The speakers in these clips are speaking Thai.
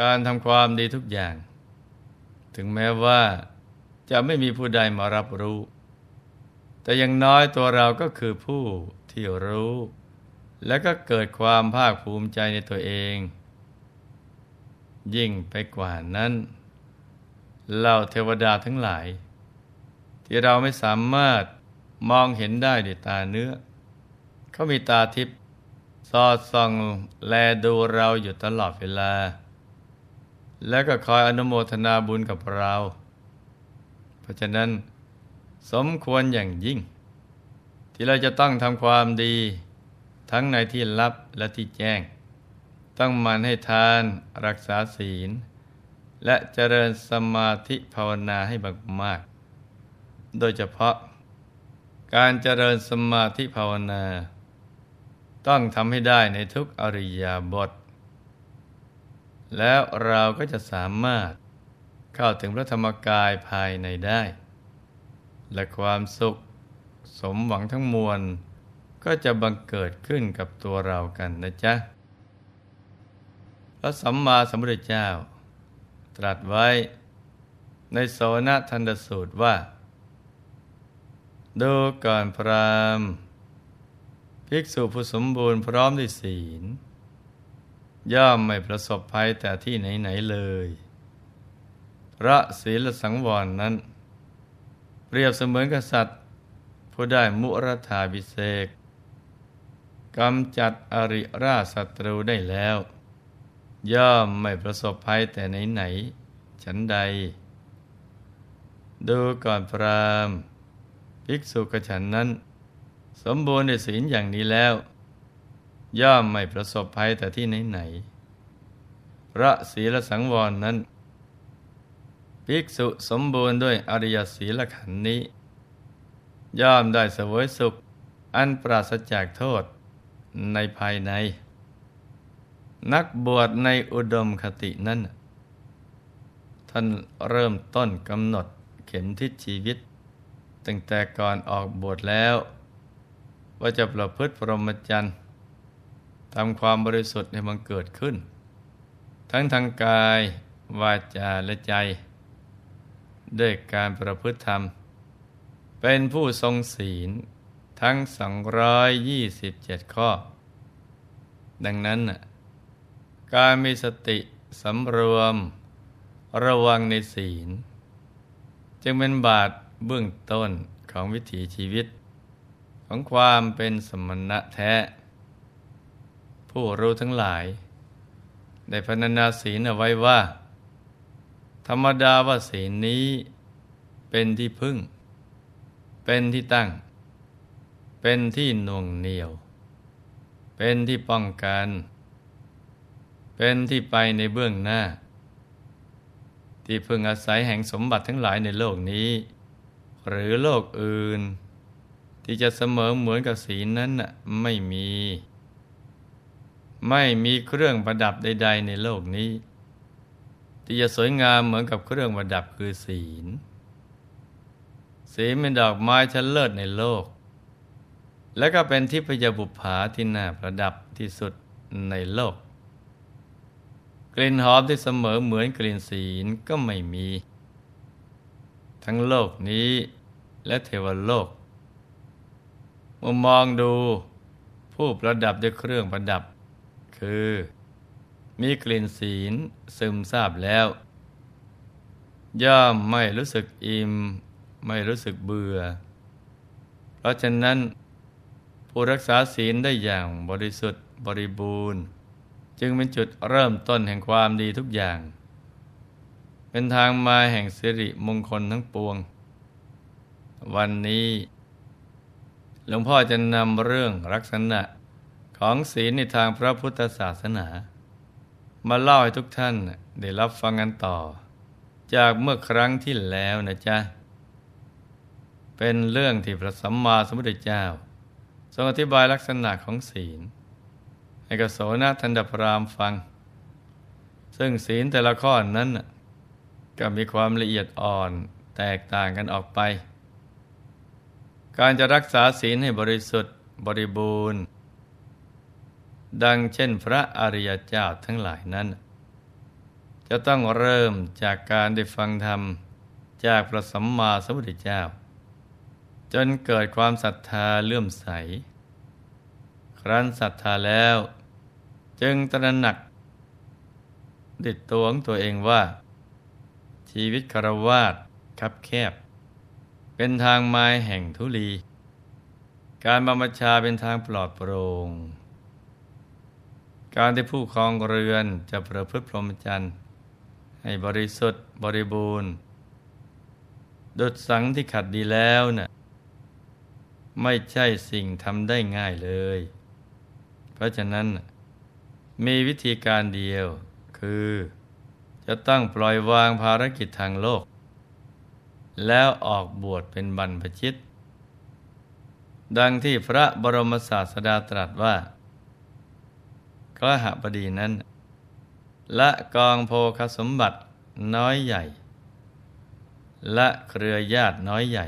การทำความดีทุกอย่าง ถึงแม้ว่าจะไม่มีผู้ใดมารับรู้ แต่ยังน้อยตัวเราก็คือผู้ที่รู้ และก็เกิดความภาคภูมิใจในตัวเอง ยิ่งไปกว่านั้นเหล่าเทวดาทั้งหลาย ที่เราไม่สามารถมองเห็นได้ด้วยตาเนื้อ เขามีตาทิพย์สอดส่องแลดูเราอยู่ตลอดเวลา และก็คอยอนุโมทนาบุญกับเรา เพราะฉะนั้น สมควรอย่างยิ่ง ที่เราจะต้องทำความดี ทั้งในที่ลับและที่แจ้ง ต้องมันให้ทานรักษาศีล และเจริญสมาธิภาวนาให้มากๆ โดยเฉพาะ การเจริญสมาธิภาวนา ต้องทำให้ได้ในทุกอริยบท แล้วเราก็จะสามารถเข้าถึงพระธรรมกายภายในได้ และความสุขสมหวังทั้งมวล ก็จะบังเกิดขึ้นกับตัวเรากันนะจ๊ะ พระสัมมาสัมพุทธเจ้า ตรัสไว้ในโสนทันดสูตรว่า ดูก่อนพรามภิกษุผู้สมบูรณ์พร้อมด้วยศีล ย่อมไม่ประสบภัยแต่ที่ไหน ๆ เลย พระศีลสังวรนั้น เปรียบเสมือนกษัตริย์ ผู้ได้มุรธาบิเศกกำจัดอริราศัตรูได้แล้ว ย่อมไม่ประสบภัยแต่ไหน ๆ ฉันใด ดูก่อนพรามภิกษุกฉันนั้น สมบูรณ์ในศีลอย่างนี้แล้ว ย่อมไม่ประสบภัยแต่ที่ไหนๆพระศีลสังวรนั้น ภิกษุสมบูรณ์ด้วยอริยศีลขันนี้ ย่อมได้เสวยสุข อันปราศจากโทษในภายใน นักบวชในอุดมคตินั้น ท่านเริ่มต้นกำหนดเข็มทิศชีวิต ตั้งแต่ก่อนออกบวชแล้ว ว่าจะประพฤติพรหมจรรย์ ทำความบริสุทธิ์ให้มันเกิดขึ้น ทั้งทางกาย วาจาและใจ ด้วยการประพฤติธรรม เป็นผู้ทรงศีลทั้ง 227 ข้อ ดังนั้นการมีสติสำรวมระวังในศีล จึงเป็นบาทเบื้องต้นของวิถีชีวิต ของความเป็นสมณะแท้ ผู้รู้ทั้งหลาย ได้พรรณนาศีลเอาไว้ว่า ธรรมดาว่าศีลนี้เป็นที่พึ่ง เป็นที่ตั้ง เป็นที่น่วงเหนียว เป็นที่ป้องกัน เป็นที่ไปในเบื้องหน้า ที่พึ่งอาศัยแห่งสมบัติทั้งหลายในโลกนี้ หรือโลกอื่น ที่จะเสมอเหมือนกับศีลนั้นไม่มี ไม่มีเครื่องประดับใด ๆ ในโลกนี้ ที่จะสวยงามเหมือนกับเครื่องประดับคือศีล ศีลเป็นดอกไม้ชั้นเลิศในโลก และก็เป็นที่พยาบุภาที่น่าประดับที่สุดในโลก กลิ่นหอมที่เสมอเหมือนกลิ่นศีลก็ไม่มี ทั้งโลกนี้และเทวโลกเมื่อมองดูผู้ประดับด้วยเครื่องประดับ คือ มีกลิ่นศีลซึมซาบแล้ว ย่อมไม่รู้สึกอิ่ม ไม่รู้สึกเบื่อ เพราะฉะนั้น ผู้รักษาศีลได้อย่างบริสุทธิ์บริบูรณ์ จึงเป็นจุดเริ่มต้นแห่งความดีทุกอย่าง เป็นทางมาแห่งสิริมงคลทั้งปวง วันนี้หลวงพ่อจะนำเรื่องลักษณะ ของศีลในทางพระพุทธศาสนา มาเล่าให้ทุกท่านได้รับฟังกันต่อ จากเมื่อครั้งที่แล้วนะจ๊ะ เป็นเรื่องที่พระสัมมาสัมพุทธเจ้า ทรงอธิบายลักษณะของศีล ให้กโสนทันดพรามฟัง ซึ่งศีลแต่ละข้อนั้น ก็มีความละเอียดอ่อนแตกต่างกันออกไป การจะรักษาศีลให้บริสุทธิ์บริบูรณ์ ดังเช่นพระอริยเจ้าทั้งหลายนั้น จะต้องเริ่มจากการได้ฟังธรรมจากพระสัมมาสัมพุทธเจ้า จนเกิดความศรัทธาเลื่อมใส ครั้นศรัทธาแล้ว จึงตระหนักดิดตัวของตัวเองว่า ชีวิตคารวาสคับแคบ เป็นทางไม้แห่งทุลี การบำบัชาเป็นทางปลอดโปร่ง การที่ผู้ครองเรือนจะประพฤติพรหมจรรย์ให้บริสุทธิ์บริบูรณ์ดุดสังที่ขัดดีแล้วนะ่ะไม่ใช่สิ่งทำได้ง่ายเลย เพราะฉะนั้นมีวิธีการเดียวคือ จะต้องปล่อยวางภารกิจทางโลก แล้วออกบวชเป็นบรรพชิต ดังที่พระบรมศาสดาตรัสว่า ขหบดีนั้นละกองโพคสมบัติน้อยใหญ่ ละเครือญาติน้อยใหญ่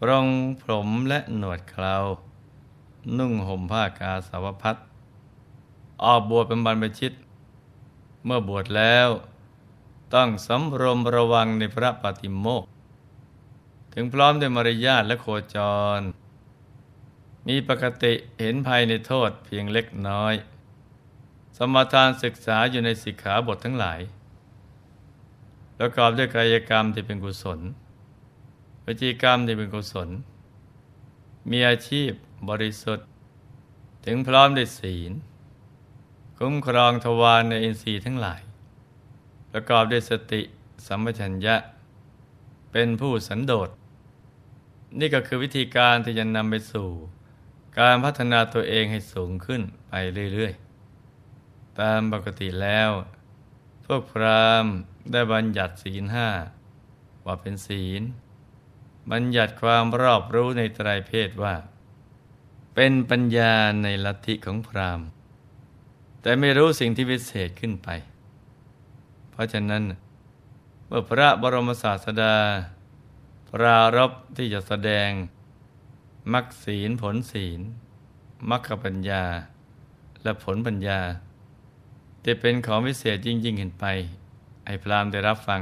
ปรงผมและหนวดเครานุ่งห่มผ้ากาสาวพัดออกบวชเป็นบรรพชิต เมื่อบวชแล้ว ต้องสำรวมระวังในพระปฏิโมกถึงพร้อมด้วยมารยาทและโคจร มีปกติเห็นภัยในโทษเพียงเล็กน้อย สมทานศึกษาอยู่ในสิกขาบททั้งหลาย ประกอบด้วยกายกรรมที่เป็นกุศลวิจีกรรมที่เป็นกุศล มีอาชีพบริสุทธิ์ ถึงพร้อมด้วยศีล คุ้มครองทวารในอินทรีย์ทั้งหลาย ประกอบด้วยสติสัมปชัญญะ เป็นผู้สันโดษ นี่ก็คือวิธีการที่จะนำไปสู่ การพัฒนาตัวเองให้สูงขึ้นไปเรื่อยๆ ตามปกติแล้ว พวกพรามได้บัญญัติศีลห้าว่าเป็นศีล บัญญัติความรอบรู้ในไตรเพศว่า เป็นปัญญาในลัทธิของพรามแต่ไม่รู้สิ่งที่พิเศษขึ้นไป เพราะฉะนั้นเมื่อพระบรมศาสดา ปรารบที่จะแสดงมรรคศีลผลศีลมรรคปัญญา และผลปัญญา จะเป็นของวิเศษยิ่งยิ่งเห็นไป ไอ้พรามได้รับฟัง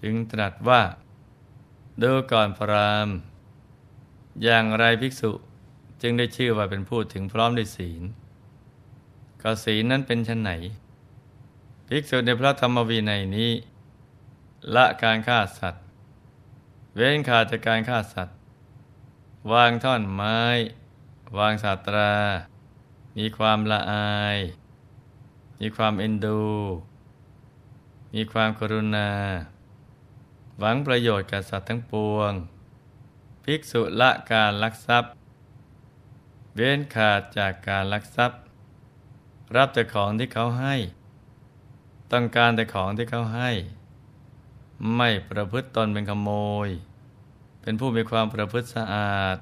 จึงตรัสว่าดูก่อนพรามอย่างไรภิกษุจึงได้ชื่อว่าเป็นผู้ถึงพร้อมด้วยศีล ก็ศีลนั้นเป็นชั้นไหน ภิกษุในพระธรรมวินัยนี้ ละการฆ่าสัตว์ เว้นขาดจากการฆ่าสัตว์ วางท่อนไม้ วางสาตรา มีความละอาย มีความเอ็นดู มีความกรุณา หวังประโยชน์กับสัตว์ทั้งปวง ภิกษุละการลักทรัพย์ เว้นขาดจากการลักทรัพย์ รับแต่ของที่เขาให้ ต้องการแต่ของที่เขาให้ ไม่ประพฤติตนเป็นขโมย เป็นผู้มีความประพฤติสะอาด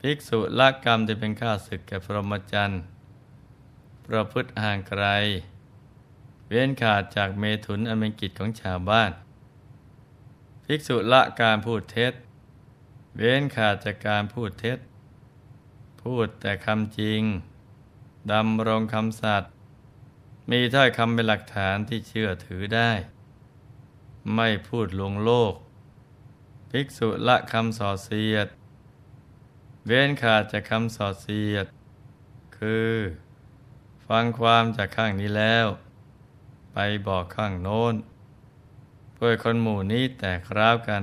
ภิกษุละกรรมที่เป็นข้าศึกแก่พรหมจรรย์ ประพฤติห่างไกล เว้นขาดจากเมถุนอันเป็นกิจของชาวบ้าน ภิกษุละการพูดเท็จ เว้นขาดจากการพูดเท็จ พูดแต่คำจริงดำรงคำสัตย์มีถ้อยคำเป็นหลักฐานที่เชื่อถือได้ ไม่พูดลวงโลก ภิกษุละคำส่อเสียด เว้นขาดจากคำส่อเสียด คือ ฟังความจากข้างนี้แล้ว ไปบอกข้างโน้น เพื่อคนหมู่นี้แตกร้าวกัน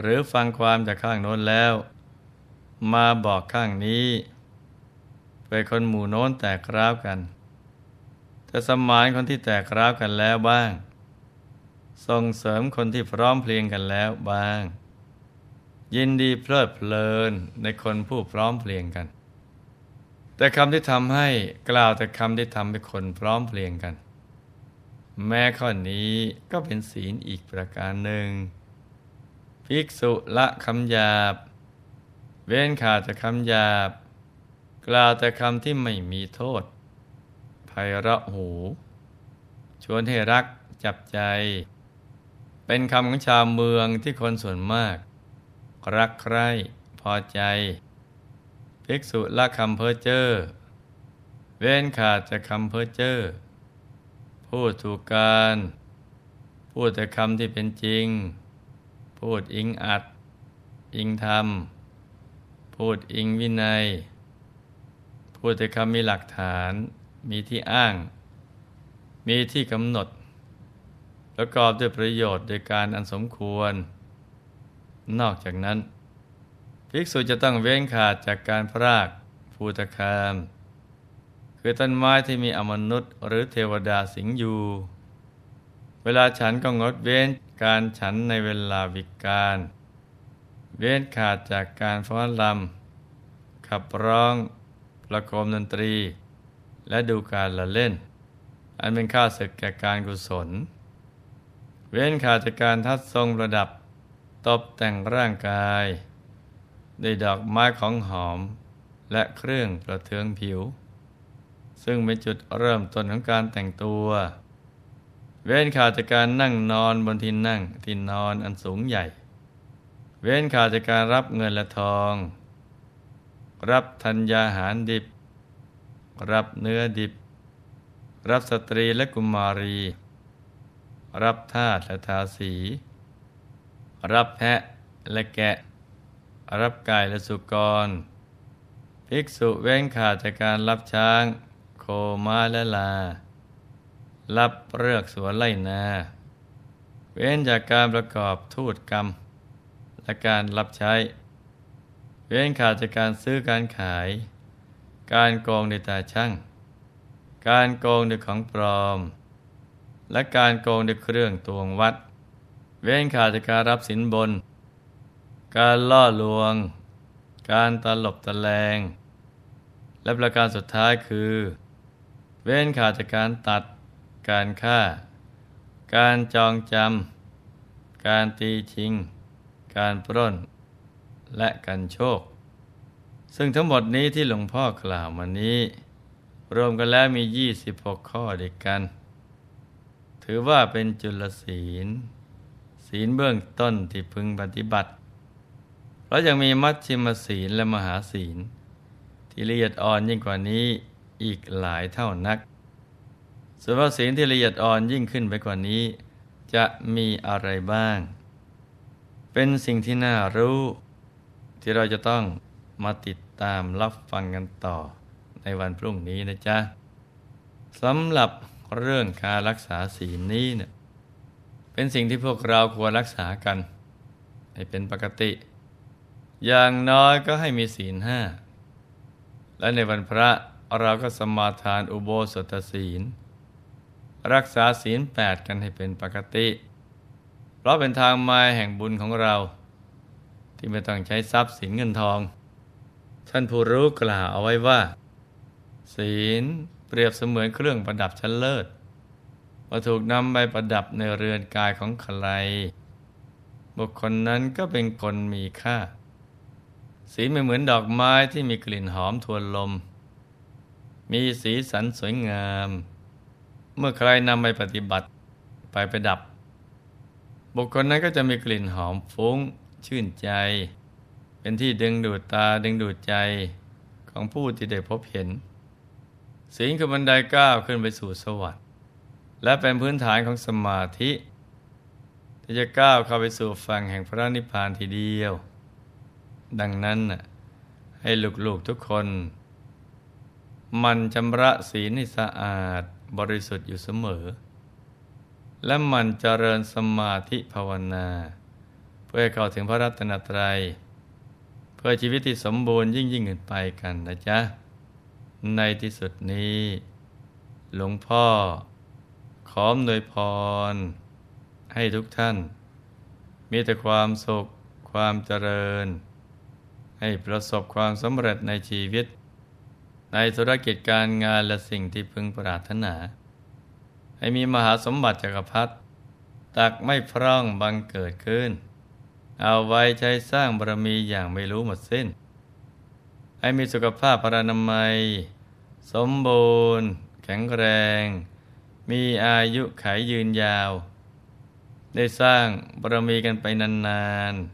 หรือฟังความจากข้างโน้นแล้ว มาบอกข้างนี้เพื่อคนหมู่โน้นแตกร้าวกันจะสมานคนที่แตกร้าวกันแล้วบ้าง ส่งเสริมคนที่พร้อมเพลียงกันแล้วบ้าง ยินดีเพลิดเพลินในคนผู้พร้อมเพลียงกัน แต่คำที่ทำให้กล่าวแต่คำที่ทำให้คนพร้อมเพรียงกัน แม้ข้อนี้ก็เป็นศีลอีกประการหนึ่ง ภิกษุละคำหยาบ เว้นขาดจากคำหยาบ กล่าวแต่คำที่ไม่มีโทษไพเราะหู ชวนให้รักจับใจ เป็นคำของชาวเมืองที่คนส่วนมาก รักใคร่พอใจ ภิกษุละคำเพ้อเจ้อเว้นขาดจากคำเพ้อเจ้อพูดถูกการ พูดแต่คำที่เป็นจริง พูดอิงอัด อิงธรรม พูดอิงวินัย พูดแต่คำมีหลักฐาน มีที่อ้าง มีที่กำหนด ประกอบด้วยประโยชน์โดยการอันสมควร นอกจากนั้น ภิกษุจะต้องเว้นขาดจากการพรากภูตคาม คือต้นไม้ที่มีอมนุษย์หรือเทวดาสิงอยู่ เวลาฉันก็งดเว้นการฉันในเวลาวิกาลเว้นขาดจากการฟ้อนลำขับร้องประโคมดนตรี และดูการละเล่น อันเป็นข้าศึกแก่การกุศล เว้นขาดจากการทัดทรงประดับตกแต่งร่างกาย ด้วยดอกไม้ของหอมและเครื่องประเทืองผิว ซึ่งเป็นจุดเริ่มต้นของการแต่งตัว เว้นขาดจากการนั่งนอนบนที่นั่งที่นอนอันสูงใหญ่ เว้นขาดจากการรับเงินและทอง รับธัญญาหารดิบ รับเนื้อดิบ รับสตรีและกุมารี รับทาสและทาสี รับแพะและแกะ รับไก่และสุกร ภิกษุเว้นขาดจากการรับช้าง โคม้าและลา รับเลือกสวนไล่นา เว้นจากการประกอบทูตกรรม และการรับใช้ เว้นขาดจากการซื้อการขาย การโกงในตาช่าง การโกงด้วยของปลอม และการโกงด้วยเครื่องตวงวัด เว้นขาดจากการรับสินบน การล่อลวง การตลบตะแลง และประการสุดท้ายคือ เว้นขาดจากการตัด การฆ่า การจองจำ การตีชิง การปล้น และการโชค ซึ่งทั้งหมดนี้ที่หลวงพ่อกล่าวมานี้ รวมกันแล้วมี 26 ข้อเด็กกัน ถือว่าเป็นจุลศีล ศีลเบื้องต้นที่พึงปฏิบัติ เพราะยังมีมัชชิมศีลและมหาศีล ที่ละเอียดอ่อนยิ่งกว่านี้อีกหลายเท่านัก ส่วนว่าศีลที่ละเอียดอ่อนยิ่งขึ้นไปกว่านี้ จะมีอะไรบ้าง เป็นสิ่งที่น่ารู้ ที่เราจะต้องมาติดตามรับฟังกันต่อในวันพรุ่งนี้นะจ๊ะสำหรับเรื่องการรักษาศีลนี้เนี่ยเป็นสิ่งที่พวกเราควรรักษากัน ให้เป็นปกติ อย่างน้อยก็ให้มีศีลห้า และในวันพระเราก็สมาทานอุโบสถศีล รักษาศีลแปดกันให้เป็นปกติ เพราะเป็นทางมาแห่งบุญของเรา ที่ไม่ต้องใช้ทรัพย์สินเงินทอง ท่านผู้รู้กล่าวเอาไว้ว่า ศีลเปรียบเสมือนเครื่องประดับชั้นเลิศพอถูกนำไปประดับในเรือนกายของใคร บุคคลนั้นก็เป็นคนมีค่า สีไม่เหมือนดอกไม้ที่มีกลิ่นหอมทวนลม มีสีสันสวยงาม เมื่อใครนำไปปฏิบัติไปประดับ บุคคลนั้นก็จะมีกลิ่นหอมฟุ้ง ชื่นใจ เป็นที่ดึงดูดตาดึงดูดใจของผู้ที่ได้พบเห็นสีคือบันไดก้าวขึ้นไปสู่สวรรค์และเป็นพื้นฐานของสมาธิที่จะก้าวเข้าไปสู่ฝั่งแห่งพระนิพพานทีเดียว ดังนั้นให้ลูกๆทุกคน มันชำระศีลให้สะอาดบริสุทธิ์อยู่เสมอ และมันเจริญสมาธิภาวนา เพื่อเข้าถึงพระรัตนตรัย เพื่อชีวิตที่สมบูรณ์ยิ่งยิ่งขึ้นไปกันนะจ๊ะ ในที่สุดนี้ หลวงพ่อ ขอมโดยพร ให้ทุกท่าน มีแต่ความสุขความเจริญ ให้ประสบความสำเร็จในชีวิต ในธุรกิจการงานและสิ่งที่พึงปรารถนา ให้มีมหาสมบัติจักรพรรดิตักไม่พร่องบังเกิดขึ้น เอาไว้ใช้สร้างบารมีอย่างไม่รู้หมดสิ้น ให้มีสุขภาพพรานามัย สมบูรณ์ แข็งแรง มีอายุขายยืนยาว ได้สร้างบารมีกันไปนานๆ